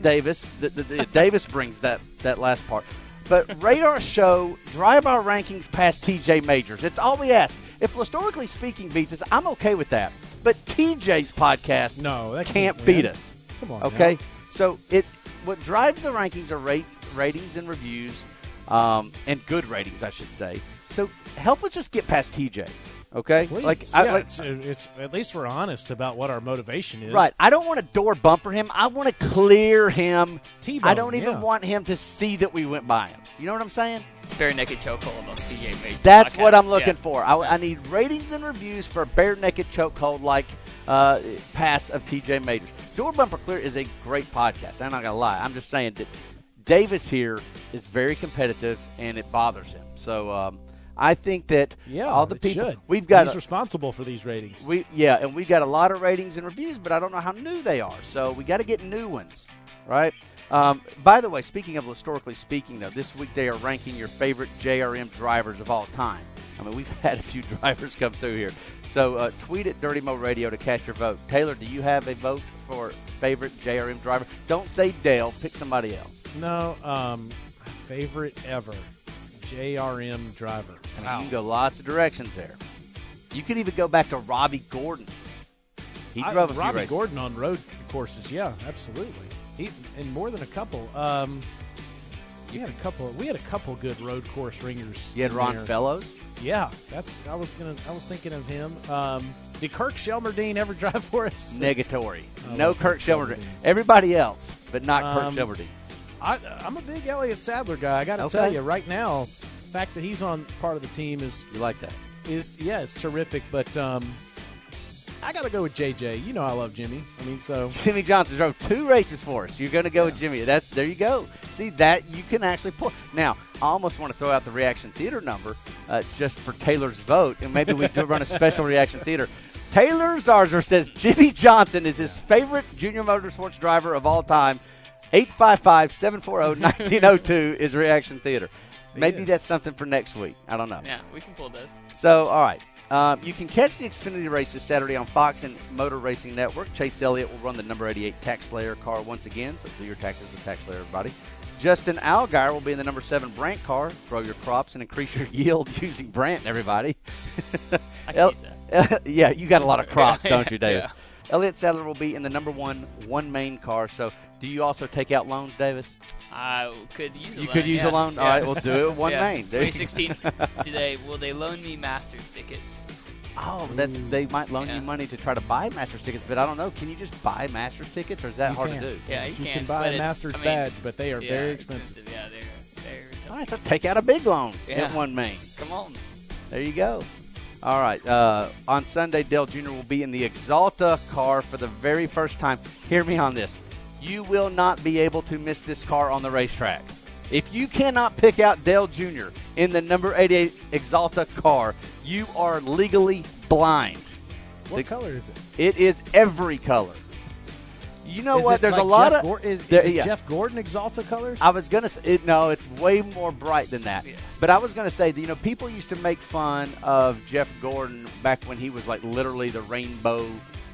Davis, the, the, the Davis brings that that last part. But radar show, drive our rankings past TJ Majors. It's all we ask. If historically speaking beats us, I'm okay with that. But TJ's podcast no, that can't, can't beat us. Come on. Okay, now. so it what drives the rankings are rate ratings and reviews, um, and good ratings, I should say. So help us just get past TJ. Okay, Please. like yeah, I, like it's, it's at least we're honest about what our motivation is. right. I don't want to door bumper him. I want to clear him. T-bone, I don't even yeah. want him to see that we went by him. You know what I'm saying? Bare naked chokehold on TJ Major. That's podcast. what I'm looking Yeah. for. I, I need ratings and reviews for bare naked chokehold like uh, pass of TJ Majors. Door Bumper Clear is a great podcast. I'm not gonna lie. I'm just saying that Davis here is very competitive and it bothers him. So um, I think that Yeah, all the people should. we've got He's a- responsible for these ratings. we yeah, and we've got a lot of ratings and reviews, but I don't know how new they are. So we got to get new ones, right? Um, by the way, speaking of historically speaking, though, this week they are ranking your favorite JRM drivers of all time. I mean, we've [LAUGHS] had a few drivers come through here. So uh, tweet at Dirty Mo Radio to cast your vote. Taylor, do you have a vote for favorite JRM driver? Don't say Dale. Pick somebody else. No, um, favorite ever, JRM driver. I mean, You can go lots of directions there. You could even go back to Robby Gordon. He I- drove a few Robby. Gordon on road courses. Yeah, absolutely. He and more than a couple. Um, you had a couple. We had a couple good road course ringers. You had Ron there. Fellows. Yeah, that's. I was gonna. I was thinking of him. Um, did Kirk Shelmerdine ever [LAUGHS] drive for us? Negatory. I No Kirk. Shelmerdine. Everybody else, but not Um, Kirk Shelmerdine. I, I'm a big Elliott Sadler guy. I got to Okay. tell you right now, the fact that he's on part of the team is You like that? is yeah, it's terrific. But um, I got to go with JJ. You know I love Jimmy. I mean, so [LAUGHS] Jimmie Johnson drove two races for us. You're going to go with Jimmy. That's there you go. See that you can actually pull. Now I almost want to throw out the reaction theater number uh, just for Taylor's vote, and maybe we do run a special [LAUGHS] reaction theater. Taylor Zarzour says Jimmie Johnson is his favorite junior motorsports driver of all time. 855-740-1902 is reaction theater. Maybe that's something for next week. I don't know. Yeah, we can pull this. So, all right. Um, you can catch the Xfinity race this Saturday on Fox and Motor Racing Network. Chase Elliott will run the number 88 Tax Slayer car once again, so do your taxes with Tax Slayer, everybody. Justin Allgaier will be in the number 7 Brandt car. Grow your crops and increase your [LAUGHS] yield using Brandt, everybody. I can El- use [LAUGHS] yeah, you got a lot of [LAUGHS] crops, don't you, Davis? Yeah. Elliott Sadler will be in the number 1 one main car. So, do you also take out loans, Davis? I could use a You loan. could use a loan? All Yeah. right, we'll do it one [LAUGHS] Yeah. main. There you 2016. do [LAUGHS] they will they loan me Masters tickets? Oh, that's they might loan Yeah. you money to try to buy Masters tickets, but I don't know. Can you just buy Masters tickets, or is that You hard can. to do? Yeah, you, you can. can buy a Masters I mean, badge, but they are yeah, very expensive. Yeah, they're very tough. All right, so take out a big loan Yeah. at one main. Come on. There you go. All right. Uh, on Sunday, Dale Jr. will be in the Axalta car for the very first time. Hear me on this. You will not be able to miss this car on the racetrack. If you cannot pick out Dale Jr. in the number 88 Axalta car, you are legally blind. What The- color is it? It is every color. You know Is what? There's like a lot Jeff of. Gor- is, is there- it yeah. Jeff Gordon Axalta colors? I was gonna say it, no, it's way more bright than that. But I was gonna say you know people used to make fun of Jeff Gordon back when he was like literally the rainbow,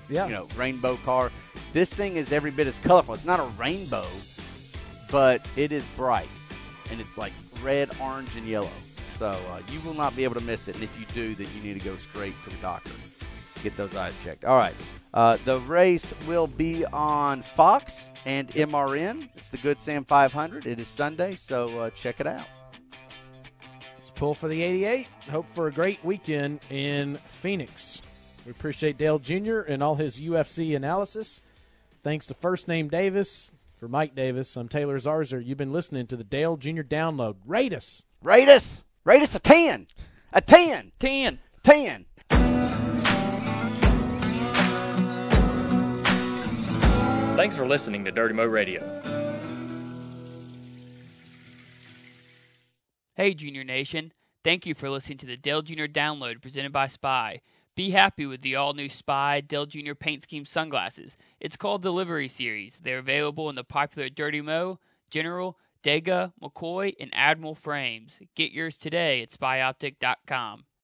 Yeah. you know, rainbow car. This thing is every bit as colorful. It's not a rainbow, but it is bright, and it's like red, orange, and yellow. So uh, you will not be able to miss it. And if you do, then you need to go straight to the doctor. Get those eyes checked. All right. Uh, the race will be on Fox and MRN. It's the Good Sam 500. It is Sunday, so uh, check it out. Let's pull for the 88. Hope for a great weekend in Phoenix. We appreciate Dale Jr. and all his UFC analysis. Thanks to First Name Davis. For Mike Davis, I'm Taylor Zarzour. You've been listening to the Dale Jr. Download. Rate us. Rate us. Rate us a 10. A 10. 10. 10. Thanks for listening to Dirty Mo Radio. Hey, Junior Nation. Thank you for listening to the Dale Jr. Download presented by Spy. Be happy with the all new Spy Dale Jr. Paint Scheme sunglasses. It's called Delivery Series. They're available in the popular Dirty Mo, General, Dega, McCoy, and Admiral frames. Get yours today at spyoptic.com.